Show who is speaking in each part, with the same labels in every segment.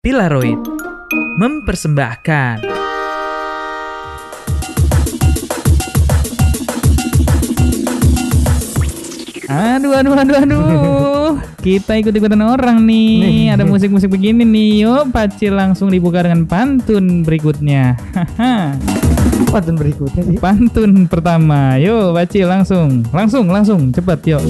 Speaker 1: Pilaroid mempersembahkan Aduh, aduh, aduh, aduh. Kita ikut-ikutan orang nih. Ada musik-musik begini nih. Yuk, Pacil langsung dibuka dengan pantun berikutnya.
Speaker 2: Pantun berikutnya sih.
Speaker 1: pantun pertama. Yuk, Pacil langsung. Langsung, langsung. Cepat, yuk.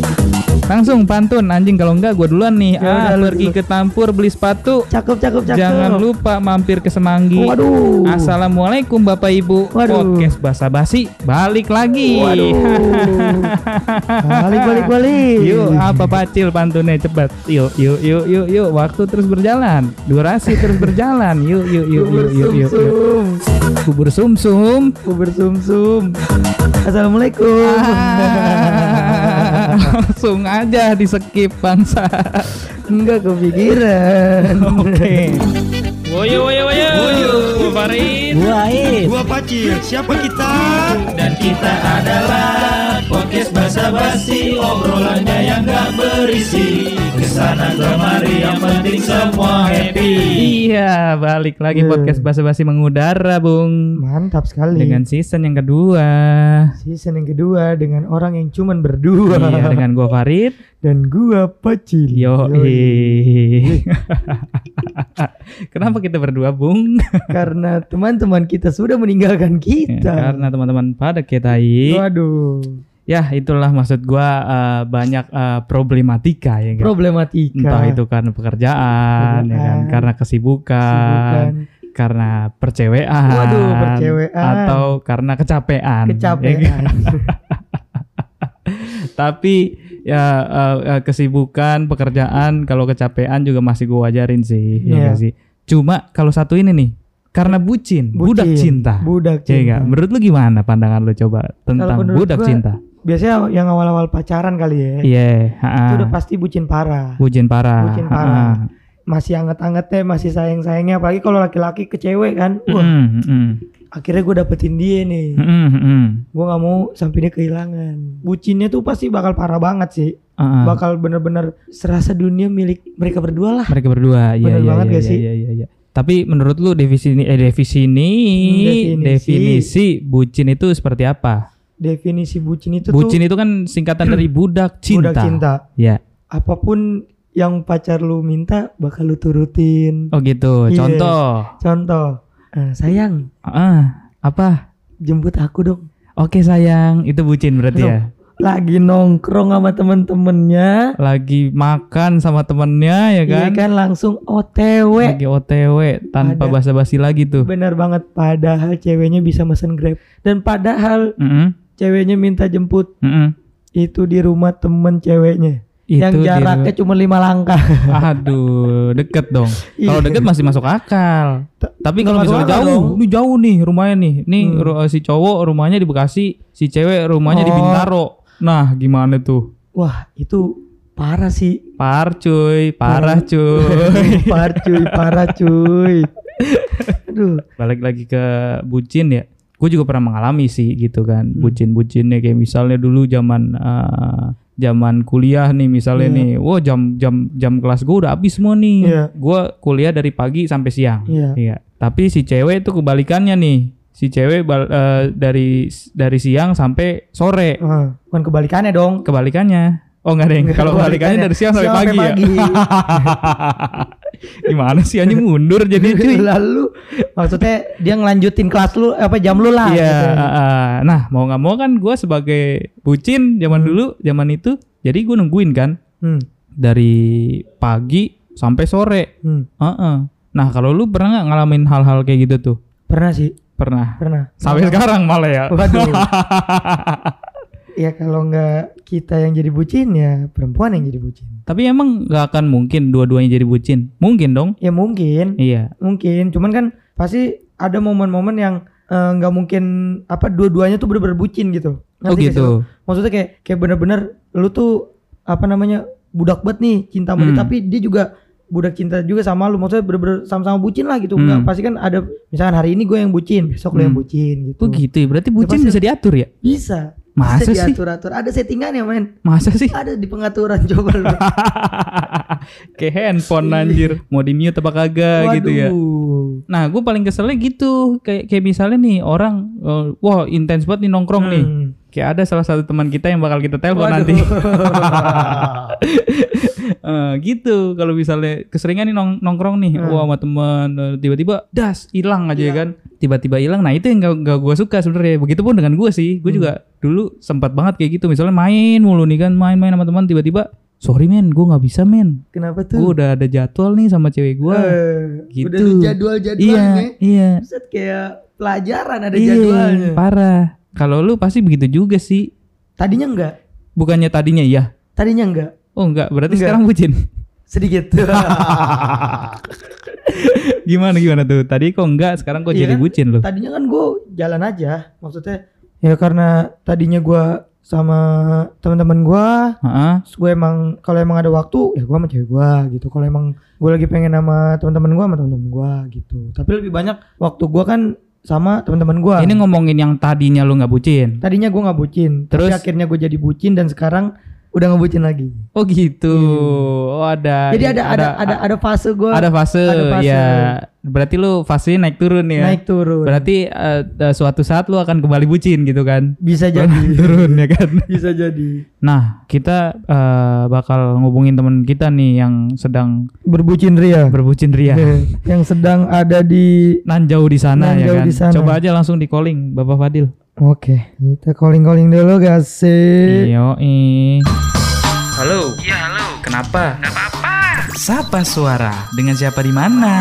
Speaker 1: Langsung pantun anjing kalau enggak gua duluan nih.
Speaker 2: Ya
Speaker 1: ah,
Speaker 2: udah,
Speaker 1: pergi
Speaker 2: dulu.
Speaker 1: ke Tampur beli sepatu.
Speaker 2: Cakep, cakep, cakep.
Speaker 1: Jangan lupa mampir ke Semanggi.
Speaker 2: Waduh.
Speaker 1: Assalamualaikum Bapak Ibu.
Speaker 2: Waduh.
Speaker 1: Podcast basa-basi balik lagi.
Speaker 2: Waduh. balik, balik, balik.
Speaker 1: Yuk, apa pacil pantunnya cepat. Yuk, yuk, yuk, yuk, yuk. Waktu terus berjalan. Durasi terus berjalan. Yuk, yuk, yuk, yuk, yuk, yuk. yuk. Kubur sumsum.
Speaker 2: Kubur sum-sum. Assalamualaikum.
Speaker 1: Ah, langsung aja di skip bangsa.
Speaker 2: Enggak kepikiran.
Speaker 1: Oke. Woyo, woyo, woyo. Woyo. Farid.
Speaker 2: Buain.
Speaker 3: Gua Pacil, siapa kita?
Speaker 1: Dan kita adalah podcast basa-basi obrolannya yang gak berisi ke sana kemari yang penting semua happy. Iya, balik lagi
Speaker 2: Yeah.
Speaker 1: podcast basa-basi mengudara, Bung.
Speaker 2: Mantap sekali.
Speaker 1: Dengan season yang kedua.
Speaker 2: season yang kedua dengan orang yang cuman berdua.
Speaker 1: Iya, dengan gua Farid.
Speaker 2: Dan gua Pacil.
Speaker 1: Yo,
Speaker 2: Yoi.
Speaker 1: Kenapa kita berdua, Bung?
Speaker 2: Karena teman-teman kita sudah meninggalkan
Speaker 1: Ya,
Speaker 2: kita.
Speaker 1: karena teman-teman pada ketai.
Speaker 2: Waduh.
Speaker 1: Ya, itulah maksud gua eh, banyak eh, problematika ya kan.
Speaker 2: Problematika.
Speaker 1: Entah itu karena pekerjaan, ya kan,
Speaker 2: Pekerjaan,
Speaker 1: karena kesibukan,
Speaker 2: Kesibukan.
Speaker 1: karena percewean,
Speaker 2: Waduh, percewean.
Speaker 1: atau karena kecapean. ya kan?
Speaker 2: kecapean.
Speaker 1: Tapi ya eh, eh, kesibukan, pekerjaan, kalau kecapean juga masih gua wajarin sih, ya
Speaker 2: Iya.
Speaker 1: sih. Cuma kalau satu ini nih, karena bucin, budak
Speaker 2: Bucin,
Speaker 1: cinta.
Speaker 2: Budak
Speaker 1: Ya
Speaker 2: cinta.
Speaker 1: nggak? Menurut lu gimana pandangan lu coba tentang budak
Speaker 2: gua,
Speaker 1: cinta?
Speaker 2: Biasanya yang awal-awal pacaran kali ya.
Speaker 1: Iya,
Speaker 2: Itu udah pasti bucin parah.
Speaker 1: bucin parah.
Speaker 2: Bucin parah. Masih anget-angetnya, masih sayang-sayangnya apalagi kalau laki-laki ke cewek kan. Wah,
Speaker 1: Mm, mm,
Speaker 2: akhirnya gue dapetin dia nih.
Speaker 1: mm, mm, mm.
Speaker 2: Gue nggak mau sampai dia kehilangan. Bucinnya tuh pasti bakal parah banget sih.
Speaker 1: Ha-ha.
Speaker 2: Bakal bener-bener serasa dunia milik mereka berdua lah.
Speaker 1: mereka berdua iya
Speaker 2: Bener
Speaker 1: iya
Speaker 2: banget
Speaker 1: iya,
Speaker 2: gak
Speaker 1: iya,
Speaker 2: sih?
Speaker 1: iya iya iya tapi menurut lu definisi eh definisi
Speaker 2: Hmm,
Speaker 1: definisi,
Speaker 2: definisi.
Speaker 1: bucin itu seperti apa
Speaker 2: Definisi bucin itu
Speaker 1: bucin
Speaker 2: tuh
Speaker 1: itu kan singkatan dari budak cinta
Speaker 2: budak cinta.
Speaker 1: ya
Speaker 2: Apa pun yang pacar lu minta bakal lu turutin.
Speaker 1: oh gitu
Speaker 2: Iya.
Speaker 1: contoh
Speaker 2: Contoh, eh, sayang
Speaker 1: ah apa
Speaker 2: jemput aku dong.
Speaker 1: oke sayang itu bucin berarti ya
Speaker 2: Lagi nongkrong sama temen-temennya,
Speaker 1: lagi makan sama temennya ya
Speaker 2: iya
Speaker 1: kan
Speaker 2: kan langsung OTW.
Speaker 1: lagi OTW tanpa basa-basi lagi tuh
Speaker 2: Bener banget, padahal ceweknya bisa mesen Grab. Dan padahal
Speaker 1: Mm-mm,
Speaker 2: ceweknya minta jemput
Speaker 1: mm-mm.
Speaker 2: itu di rumah temen ceweknya.
Speaker 1: Itu
Speaker 2: yang
Speaker 1: di
Speaker 2: jaraknya cuma lima langkah.
Speaker 1: Aduh, deket dong. Kalau
Speaker 2: Iya.
Speaker 1: deket masih masuk akal.
Speaker 2: Ta-
Speaker 1: Tapi kalau misalnya jauh,
Speaker 2: dong.
Speaker 1: ini jauh nih rumahnya nih. Nih
Speaker 2: Hmm.
Speaker 1: ru- si cowok rumahnya di Bekasi, si cewek rumahnya di
Speaker 2: Oh.
Speaker 1: Bintaro. Nah, gimana tuh?
Speaker 2: Wah, itu parah sih.
Speaker 1: Par cuy, parah cuy.
Speaker 2: parah cuy, parah cuy. Aduh,
Speaker 1: Balik lagi ke bucin ya. Gue juga pernah mengalami sih gitu kan.
Speaker 2: Hmm.
Speaker 1: Bucin-bucinnya kayak misalnya dulu zaman eh, zaman kuliah nih misalnya
Speaker 2: Iya.
Speaker 1: nih. Wah, jam jam jam kelas gue udah habis semua nih.
Speaker 2: Iya.
Speaker 1: Gue kuliah dari pagi sampai siang.
Speaker 2: Iya.
Speaker 1: Iya. Tapi si cewek itu kebalikannya nih. Si cewek bal- eh, dari dari siang sampai sore.
Speaker 2: Ah, bukan kebalikannya dong.
Speaker 1: Kebalikannya. Oh enggak deh. Kalau kebalikannya dari siang sampai pagi, ya. Gimana sih anjing mundur jadi cuy.
Speaker 2: Lalu maksudnya dia ngelanjutin kelas lu apa jam lu lah.
Speaker 1: Iya,
Speaker 2: gitu.
Speaker 1: uh, uh, nah mau nggak mau kan gue sebagai bucin zaman dulu, zaman itu, jadi gue nungguin kan
Speaker 2: Hmm.
Speaker 1: dari pagi sampai sore.
Speaker 2: hmm.
Speaker 1: Uh-uh. Nah kalau lu pernah nggak ngalamin hal-hal kayak gitu tuh?
Speaker 2: Pernah sih,
Speaker 1: Pernah.
Speaker 2: pernah.
Speaker 1: Sampai sekarang malah ya.
Speaker 2: Waduh. ya kalau nggak kita yang jadi bucin ya perempuan yang jadi bucin.
Speaker 1: Tapi emang nggak akan mungkin dua-duanya jadi bucin? Mungkin dong.
Speaker 2: Ya mungkin,
Speaker 1: Iya.
Speaker 2: mungkin. Cuman kan pasti ada momen-momen yang eh, nggak mungkin apa dua-duanya tuh bener-bener bucin gitu.
Speaker 1: Oh
Speaker 2: Ngerti gak sih
Speaker 1: gitu.
Speaker 2: lu? Maksudnya kayak kayak bener-bener lu tuh apa namanya budak banget nih cinta sama dia,
Speaker 1: Hmm.
Speaker 2: tapi dia juga budak cinta juga sama lu. Maksudnya bener-bener sama-sama bucin lah gitu.
Speaker 1: Hmm.
Speaker 2: Nggak, pasti kan ada misalkan hari ini gue yang bucin, besok lu yang
Speaker 1: Hmm.
Speaker 2: bucin gitu.
Speaker 1: Oh gitu ya. Berarti bucin
Speaker 2: pasti-
Speaker 1: bisa diatur ya?
Speaker 2: Bisa.
Speaker 1: Masa
Speaker 2: bisa
Speaker 1: sih?
Speaker 2: diatur-atur. Ada settingannya men.
Speaker 1: Masa sih?
Speaker 2: Ada di pengaturan coba lu.
Speaker 1: Kayak handphone anjir. Mau di mute apa kagak gitu ya.
Speaker 2: Waduh.
Speaker 1: Nah, gue paling keselnya gitu. Kayak kayak misalnya nih orang, eh, wah intens banget nih nongkrong nih. Kayak ada salah satu teman kita yang bakal kita telepon nanti. Eh, gitu. Kalau misalnya keseringan nih nong- nongkrong nih,
Speaker 2: Hmm.
Speaker 1: wah sama teman eh, tiba-tiba das hilang aja
Speaker 2: Iya.
Speaker 1: ya kan. Tiba-tiba hilang. Nah, itu yang gak, gak gue suka sebenarnya. Begitupun dengan gue sih. Gue
Speaker 2: Hmm.
Speaker 1: juga dulu sempat banget kayak gitu. Misalnya main mulu nih kan, main-main sama teman tiba-tiba Sorry men, gue nggak bisa men.
Speaker 2: Kenapa
Speaker 1: Gue
Speaker 2: tuh?
Speaker 1: udah ada jadwal nih sama cewek gue.
Speaker 2: Eh,
Speaker 1: gitu.
Speaker 2: Udah ada jadwal-jadwalnya.
Speaker 1: iya, iya.
Speaker 2: Buset kayak pelajaran ada
Speaker 1: Iya,
Speaker 2: jadwalnya.
Speaker 1: Parah. Kalau lu pasti begitu juga sih.
Speaker 2: Tadinya enggak.
Speaker 1: Bukannya tadinya iya.
Speaker 2: Tadinya enggak.
Speaker 1: Oh enggak, berarti
Speaker 2: Enggak.
Speaker 1: sekarang bucin.
Speaker 2: Sedikit.
Speaker 1: gimana gimana tuh? Tadi kok enggak, sekarang kok
Speaker 2: Iya
Speaker 1: jadi
Speaker 2: kan?
Speaker 1: bucin lu?
Speaker 2: tadinya kan gue jalan aja. Maksudnya ya karena tadinya gue sama teman-teman gue
Speaker 1: Heeh.
Speaker 2: gue emang kalau emang ada waktu ya gue sama cewek gue gitu kalau emang gue lagi pengen sama teman-teman gue sama teman-teman gue gitu tapi lebih banyak waktu gue kan sama teman-teman gue
Speaker 1: Ini ngomongin yang tadinya lu nggak bucin.
Speaker 2: tadinya gue nggak bucin
Speaker 1: Terus?
Speaker 2: tapi akhirnya gue jadi bucin dan sekarang udah ngebucin lagi
Speaker 1: Oh gitu. Oh ada.
Speaker 2: Hmm. jadi ada ada ada ada fase gue
Speaker 1: ada fase,
Speaker 2: ada fase.
Speaker 1: ya. Berarti lu fase naik turun ya.
Speaker 2: naik turun
Speaker 1: Berarti eh, suatu saat lu akan kembali bucin gitu kan?
Speaker 2: bisa jadi
Speaker 1: turun ya kan?
Speaker 2: bisa jadi
Speaker 1: Nah, kita eh, bakal ngubungin teman kita nih yang sedang
Speaker 2: berbucin ria
Speaker 1: berbucin ria.
Speaker 2: yang sedang ada di
Speaker 1: Nanjau di sana
Speaker 2: Nanjau
Speaker 1: ya kan.
Speaker 2: di sana.
Speaker 1: Coba aja langsung di calling Bapak Fadil.
Speaker 2: Oke, kita calling calling dulu gak sih?
Speaker 1: Yo, Halo. Iya, halo. Kenapa? Gak apa-apa. Sapa suara? Dengan siapa di mana?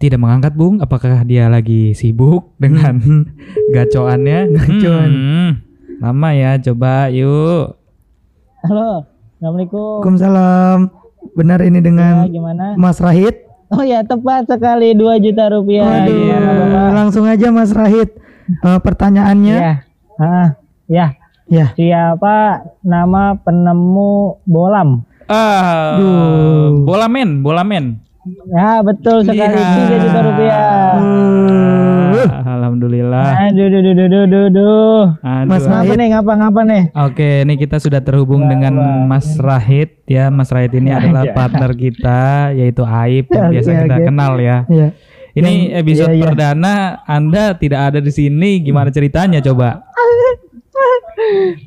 Speaker 1: Tidak mengangkat, Bung. Apakah dia lagi sibuk dengan gacoannya?
Speaker 2: Gacoan.
Speaker 1: Hmm, Lama ya, coba yuk.
Speaker 4: Halo, assalamualaikum.
Speaker 2: Waalaikumsalam. Benar ini
Speaker 4: Ya,
Speaker 2: dengan
Speaker 4: gimana?
Speaker 2: Mas Rahid?
Speaker 4: Oh ya, tepat sekali 2 juta rupiah.
Speaker 2: Waduh,
Speaker 4: Iya, Bapak.
Speaker 2: langsung aja Mas Rahid. Eh, pertanyaannya?
Speaker 4: Ya. Ah, ya.
Speaker 2: Ya.
Speaker 4: Siapa nama penemu bolam?
Speaker 1: Ah,
Speaker 2: Duh.
Speaker 1: bola men, bola men.
Speaker 4: Ya, betul sekali
Speaker 1: Iya.
Speaker 4: 3 juta rupiah.
Speaker 2: Uh,
Speaker 1: Alhamdulillah.
Speaker 4: Aduh, duh, duh, duh, duh, duh, duh.
Speaker 1: Aduh.
Speaker 2: Mas
Speaker 4: Ngapa
Speaker 2: Rahid.
Speaker 4: nih, ngapa, ngapa nih?
Speaker 1: Oke, ini kita sudah terhubung dengan Mas Rahid ya. Mas Rahid ini adalah
Speaker 4: Ya.
Speaker 1: partner kita yaitu Aib yang
Speaker 4: Oke,
Speaker 1: biasa kita kenal ya.
Speaker 2: ya.
Speaker 1: Ini episode
Speaker 4: iya, iya.
Speaker 1: perdana Anda tidak ada di sini. Gimana ceritanya coba?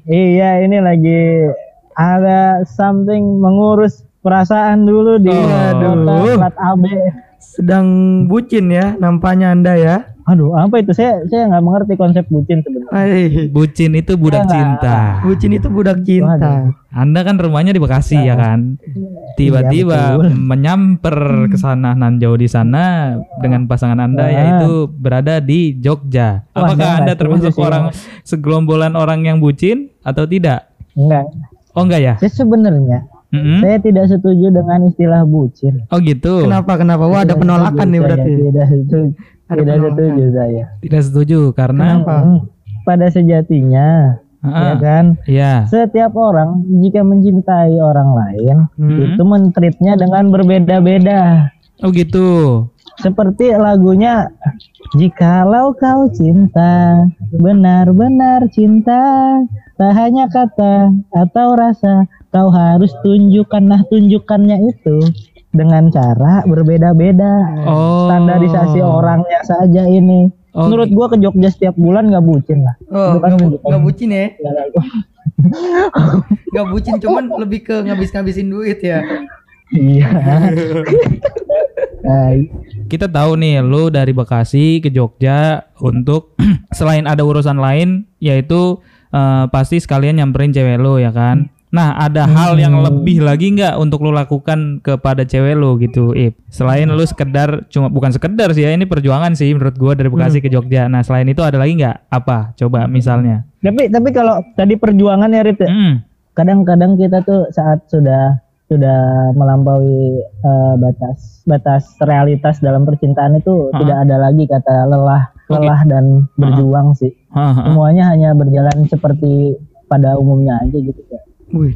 Speaker 4: Iya, ini lagi ada something mengurus perasaan dulu di
Speaker 1: Oh.
Speaker 4: kota plat AB.
Speaker 2: Sedang bucin ya nampaknya Anda ya.
Speaker 4: Aduh, apa itu? Saya saya nggak mengerti konsep bucin sebenarnya.
Speaker 1: Bucin itu budak
Speaker 4: Enggak.
Speaker 1: cinta.
Speaker 2: bucin itu budak cinta.
Speaker 1: Anda kan rumahnya di Bekasi ya kan? Tiba-tiba
Speaker 4: Iya,
Speaker 1: menyamper ke sana nan jauh di sana dengan pasangan Anda
Speaker 4: Wah.
Speaker 1: yaitu berada di Jogja.
Speaker 4: Wah,
Speaker 1: Apakah
Speaker 4: saya
Speaker 1: Anda termasuk orang segelombolan orang yang bucin atau tidak?
Speaker 4: Enggak.
Speaker 1: Oh enggak ya?
Speaker 4: Saya sebenarnya
Speaker 1: Mm-mm.
Speaker 4: saya tidak setuju dengan istilah bucin.
Speaker 1: Oh gitu.
Speaker 2: Kenapa kenapa? Wah ada penolakan
Speaker 4: setuju
Speaker 2: nih
Speaker 4: saya,
Speaker 2: berarti.
Speaker 4: Tidak setuju.
Speaker 2: Ada
Speaker 4: tidak
Speaker 2: penolakan.
Speaker 4: setuju saya.
Speaker 1: Tidak setuju karena
Speaker 2: Kenapa?
Speaker 4: Hmm, Pada sejatinya, ya
Speaker 1: Ah,
Speaker 4: kan,
Speaker 1: ya.
Speaker 4: setiap orang jika mencintai orang lain
Speaker 1: Hmm.
Speaker 4: itu mentreatnya dengan berbeda-beda.
Speaker 1: Oh gitu.
Speaker 4: Seperti lagunya Jikalau kau cinta, benar-benar cinta, tak hanya kata atau rasa, kau harus tunjukkan nah tunjukkannya itu dengan cara berbeda-beda.
Speaker 1: Oh.
Speaker 4: Standarisasi orangnya saja ini.
Speaker 1: Oh,
Speaker 4: Menurut gua ke Jogja setiap bulan nggak bucin lah.
Speaker 2: Oh,
Speaker 4: kan
Speaker 2: nggak bu-
Speaker 4: tunjukkan.
Speaker 2: nggak bucin ya?
Speaker 4: Ya, lah.
Speaker 2: Nggak bucin, cuman lebih ke ngabis-ngabisin duit ya.
Speaker 4: Iya. Nah,
Speaker 1: Kita tahu nih lu dari Bekasi ke Jogja untuk selain ada urusan lain yaitu eh, pasti sekalian nyamperin cewek lu ya kan. Nah, ada hal yang lebih lagi nggak untuk lu lakukan kepada cewek lu gitu, Ip? Selain lu sekedar cuma bukan sekedar sih ya, ini perjuangan sih menurut gua dari Bekasi ke Jogja. Nah, selain itu ada lagi nggak? Apa? Coba misalnya.
Speaker 4: tapi tapi kalau tadi perjuangan ya Rit,
Speaker 1: Hmm.
Speaker 4: kadang-kadang kita tuh saat sudah sudah melampaui eh, batas batas realitas dalam percintaan itu
Speaker 1: Ha-ha.
Speaker 4: tidak ada lagi kata lelah
Speaker 1: Oke.
Speaker 4: lelah dan berjuang sih
Speaker 1: Haha.
Speaker 4: semuanya hanya berjalan seperti pada umumnya aja gitu ya.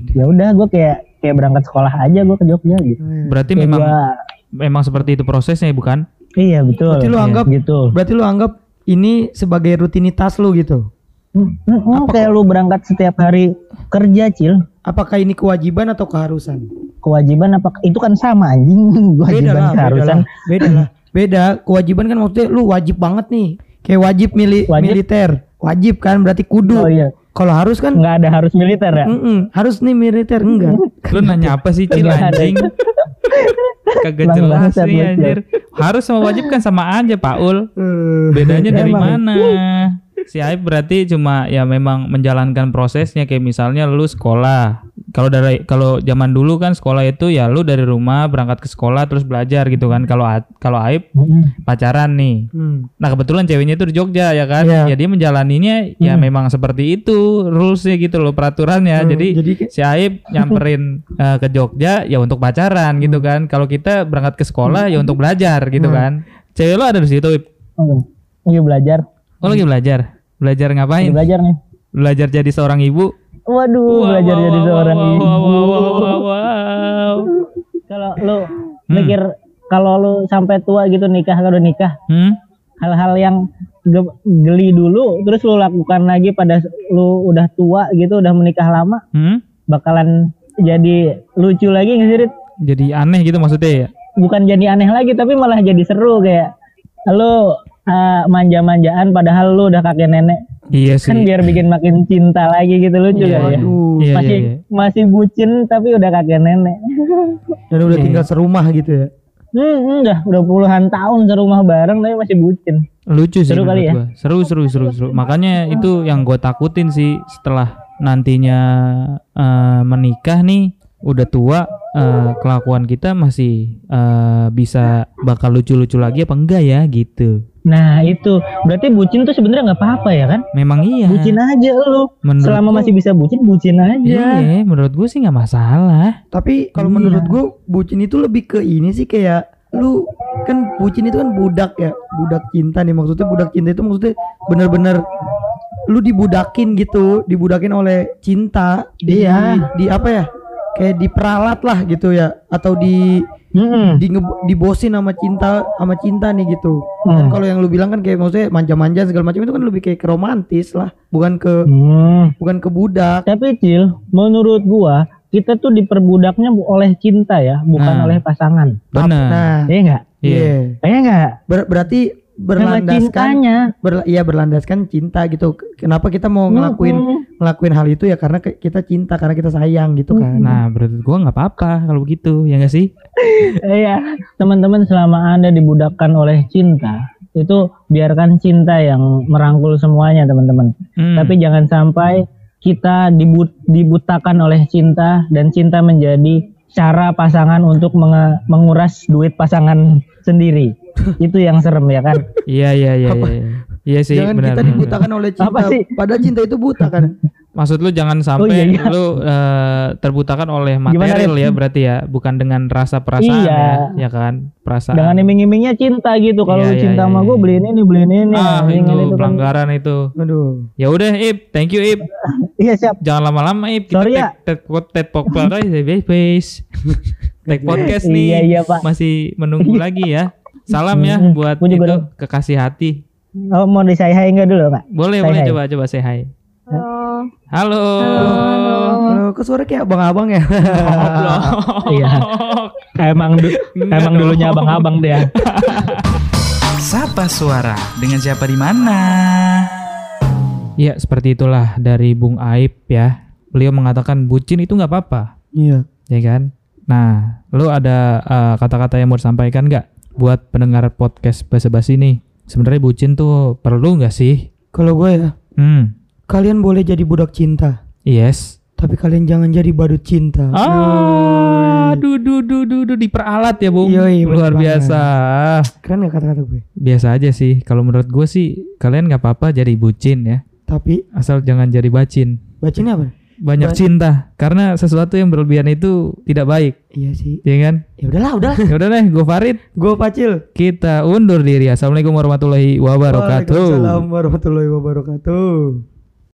Speaker 4: Ya udah gue kayak kayak berangkat sekolah aja gue ke Jogja gitu
Speaker 1: Berarti
Speaker 4: Kayak
Speaker 1: memang
Speaker 4: gua-
Speaker 1: memang seperti itu prosesnya bukan?
Speaker 4: iya betul
Speaker 2: Berarti lu
Speaker 4: Iya,
Speaker 2: anggap-
Speaker 4: gitu
Speaker 2: Berarti lu anggap ini sebagai rutinitas lu gitu.
Speaker 4: Hmm, hmm, kayak lu berangkat setiap hari kerja, Cil.
Speaker 2: Apakah ini kewajiban atau keharusan?
Speaker 4: Kewajiban apa itu kan sama anjing.
Speaker 2: Beda
Speaker 4: Kewajiban
Speaker 2: lah, beda
Speaker 4: keharusan.
Speaker 2: lah, beda lah. Beda, kewajiban kan maksudnya lu wajib banget nih. Kayak wajib mili
Speaker 4: Wajib?
Speaker 2: militer. Wajib kan berarti kudu.
Speaker 4: Oh iya.
Speaker 2: Kalau harus kan
Speaker 4: Nggak ada harus militer ya?
Speaker 2: mm-mm, harus nih militer enggak.
Speaker 1: Lu nanya apa sih Cil anjing? Kagak jelas
Speaker 4: Cil.
Speaker 1: anjir. Harus sama wajib kan sama aja Paul.
Speaker 2: Eh,
Speaker 1: Bedanya dari
Speaker 4: Emang.
Speaker 1: mana? Si Aib berarti cuma ya memang menjalankan prosesnya kayak misalnya lu sekolah. Kalau dari kalau zaman dulu kan sekolah itu ya lu dari rumah berangkat ke sekolah terus belajar gitu kan. Kalau kalau Aib
Speaker 4: Mm-mm.
Speaker 1: pacaran nih.
Speaker 2: hmm.
Speaker 1: Nah kebetulan ceweknya itu di Jogja ya kan.
Speaker 2: Iya.
Speaker 1: Ya dia menjalaninya ya
Speaker 4: Hmm.
Speaker 1: memang seperti itu rulesnya gitu loh peraturannya.
Speaker 2: Hmm,
Speaker 1: Jadi,
Speaker 2: jadi
Speaker 1: si Aib nyamperin eh, ke Jogja ya untuk pacaran gitu kan. Kalau kita berangkat ke sekolah ya untuk belajar gitu
Speaker 2: Hmm.
Speaker 1: kan. Cewek lo ada di situ. Ib?
Speaker 4: Oh, Lagi belajar.
Speaker 1: Oh lagi belajar. Belajar
Speaker 4: Lagi
Speaker 1: ngapain?
Speaker 4: belajar nih.
Speaker 1: Belajar jadi seorang ibu.
Speaker 4: Waduh, belajar
Speaker 1: Wow,
Speaker 4: jadi
Speaker 1: wow,
Speaker 4: seorang
Speaker 1: wow,
Speaker 4: ibu.
Speaker 1: wow, wow, wow, wow.
Speaker 4: Kalau lu
Speaker 1: Hmm.
Speaker 4: mikir kalau lu sampai tua gitu nikah kalau nikah,
Speaker 1: Hmm?
Speaker 4: hal-hal yang ge- geli dulu terus lu lakukan lagi pada lu udah tua gitu, udah menikah lama,
Speaker 1: Hmm?
Speaker 4: bakalan jadi lucu lagi nggak sih, Rit?
Speaker 1: Jadi aneh gitu maksudnya ya?
Speaker 4: Bukan jadi aneh lagi tapi malah jadi seru kayak lu uh, manja-manjaan padahal lu udah kakek nenek.
Speaker 1: Iya sih.
Speaker 4: Kan biar bikin makin cinta lagi gitu lucu
Speaker 1: Iya,
Speaker 4: kan ya.
Speaker 2: Waduh.
Speaker 1: Iya,
Speaker 4: masih
Speaker 1: iya, iya.
Speaker 4: masih bucin tapi udah kakek nenek.
Speaker 2: Dan udah
Speaker 1: Iya.
Speaker 2: tinggal serumah gitu ya.
Speaker 4: Hmm, udah udah puluhan tahun serumah bareng tapi masih bucin.
Speaker 1: Lucu sih
Speaker 4: Seru kali ya?
Speaker 1: gua. Seru seru seru seru. Makanya itu yang gue takutin sih setelah nantinya eh, menikah nih udah tua eh, kelakuan kita masih eh, bisa bakal lucu-lucu lagi apa enggak ya gitu.
Speaker 4: Nah itu berarti bucin tuh sebenarnya nggak apa-apa ya kan?
Speaker 1: Memang iya.
Speaker 4: Bucin aja lu.
Speaker 1: Menurut
Speaker 4: Selama
Speaker 1: gua-
Speaker 4: masih bisa bucin, bucin aja.
Speaker 1: Iya, menurut gue sih nggak masalah.
Speaker 2: Tapi kalau
Speaker 4: Iya.
Speaker 2: menurut gue bucin itu lebih ke ini sih kayak lu kan bucin itu kan budak ya, budak cinta nih maksudnya budak cinta itu maksudnya bener-bener lu dibudakin gitu, dibudakin oleh cinta. Di,
Speaker 4: Iya.
Speaker 2: Di apa ya? Kayak diperalat lah gitu ya atau di
Speaker 4: Mm-mm.
Speaker 2: di dibosin sama cinta sama cinta nih gitu. Kan
Speaker 4: Hmm.
Speaker 2: kalau yang lu bilang kan kayak maksudnya manja-manja segala macam itu kan lebih kayak ke romantis lah, bukan ke
Speaker 4: Hmm.
Speaker 2: bukan ke budak.
Speaker 4: Tapi Cil, menurut gua kita tuh diperbudaknya bu- oleh cinta ya, bukan
Speaker 1: Nah.
Speaker 4: oleh pasangan.
Speaker 1: Benar.
Speaker 2: Nah,
Speaker 4: Iya enggak?
Speaker 1: Iya.
Speaker 2: Iya
Speaker 4: enggak?
Speaker 2: Ber- berarti berlandaskan
Speaker 4: cintanya.
Speaker 2: ber, iya berlandaskan cinta gitu. Kenapa kita mau ngelakuin
Speaker 4: Mm-mm.
Speaker 2: ngelakuin hal itu ya karena kita cinta karena kita sayang gitu kan.
Speaker 1: Nah, menurut gue nggak apa-apa kalau begitu, ya nggak sih?
Speaker 4: Iya, teman-teman selama Anda dibudakkan oleh cinta, itu biarkan cinta yang merangkul semuanya, teman-teman.
Speaker 1: Hmm.
Speaker 4: Tapi jangan sampai kita dibut dibutakan oleh cinta dan cinta menjadi cara pasangan untuk menge- menguras duit pasangan sendiri. itu yang serem ya kan?
Speaker 1: Iya iya iya iya. Iya sih
Speaker 2: Jangan
Speaker 1: benar.
Speaker 2: kita
Speaker 1: benar,
Speaker 2: dibutakan oleh cinta.
Speaker 4: Apa sih?
Speaker 2: Padahal cinta itu buta kan.
Speaker 1: benar. Maksud lu jangan sampai
Speaker 4: iya, iya.
Speaker 1: lu eh, terbutakan oleh
Speaker 4: Gimana,
Speaker 1: material
Speaker 4: Rip?
Speaker 1: ya berarti ya, bukan dengan rasa perasaan
Speaker 4: Iya.
Speaker 1: ya, ya kan? Perasaan.
Speaker 4: Dengan iming-imingnya cinta gitu. Kalau
Speaker 1: Iya, iya,
Speaker 4: cinta
Speaker 1: iya,
Speaker 4: sama
Speaker 1: iya.
Speaker 4: gue beliin ini, beliin ini.
Speaker 1: ah itu
Speaker 4: ini tuh kan.
Speaker 1: pelanggaran itu.
Speaker 2: Aduh.
Speaker 1: Ya udah Ip, thank you Ip.
Speaker 4: Iya siap.
Speaker 1: Jangan lama-lama Ip. Kita
Speaker 4: Sorry ya.
Speaker 1: tag podcast aja base base. Tag podcast nih.
Speaker 4: Iya iya pak.
Speaker 1: Masih menunggu lagi ya. Salam ya
Speaker 4: Hmm,
Speaker 1: buat
Speaker 4: gua juga
Speaker 1: itu
Speaker 4: dong.
Speaker 1: kekasih hati.
Speaker 4: Oh, mau di say hi enggak dulu pak?
Speaker 1: Boleh
Speaker 4: Say
Speaker 1: boleh
Speaker 4: hi.
Speaker 1: coba coba say hi.
Speaker 5: Halo.
Speaker 1: Halo.
Speaker 2: Halo, kok suara kayak abang-abang ya?
Speaker 4: Iya. Emang du- emang dulunya abang-abang dia.
Speaker 3: Sapa suara dengan siapa di mana?
Speaker 1: Ya seperti itulah dari Bung Aib ya. Beliau mengatakan bucin itu nggak apa-apa,
Speaker 2: Iya.
Speaker 1: ya kan? Nah, lu ada eh, kata-kata yang mau disampaikan nggak buat pendengar podcast basa-basi nih? Sebenarnya bucin tuh perlu nggak sih?
Speaker 2: Kalau gue ya,
Speaker 1: Hmm,
Speaker 2: kalian boleh jadi budak cinta,
Speaker 1: yes.
Speaker 2: tapi kalian jangan jadi badut cinta.
Speaker 1: Ah, du du du du du diperalat ya, Bung.
Speaker 2: Yoi,
Speaker 1: Luar
Speaker 2: banget.
Speaker 1: biasa.
Speaker 2: Keren gak kata-kata gue?
Speaker 1: Biasa aja sih. Kalau menurut gue sih kalian nggak apa-apa jadi bucin ya.
Speaker 2: Tapi
Speaker 1: Asal jangan jadi bacin.
Speaker 2: bacanya apa?
Speaker 1: Banyak
Speaker 2: Ba-
Speaker 1: cinta karena sesuatu yang berlebihan itu tidak baik,
Speaker 2: Iya sih.
Speaker 1: ya kan?
Speaker 2: Ya udahlah, udahlah.
Speaker 1: Ya udah deh, gue Farid.
Speaker 2: gue Pacil.
Speaker 1: Kita undur diri. Assalamualaikum warahmatullahi wabarakatuh.
Speaker 2: Waalaikumsalam warahmatullahi wabarakatuh.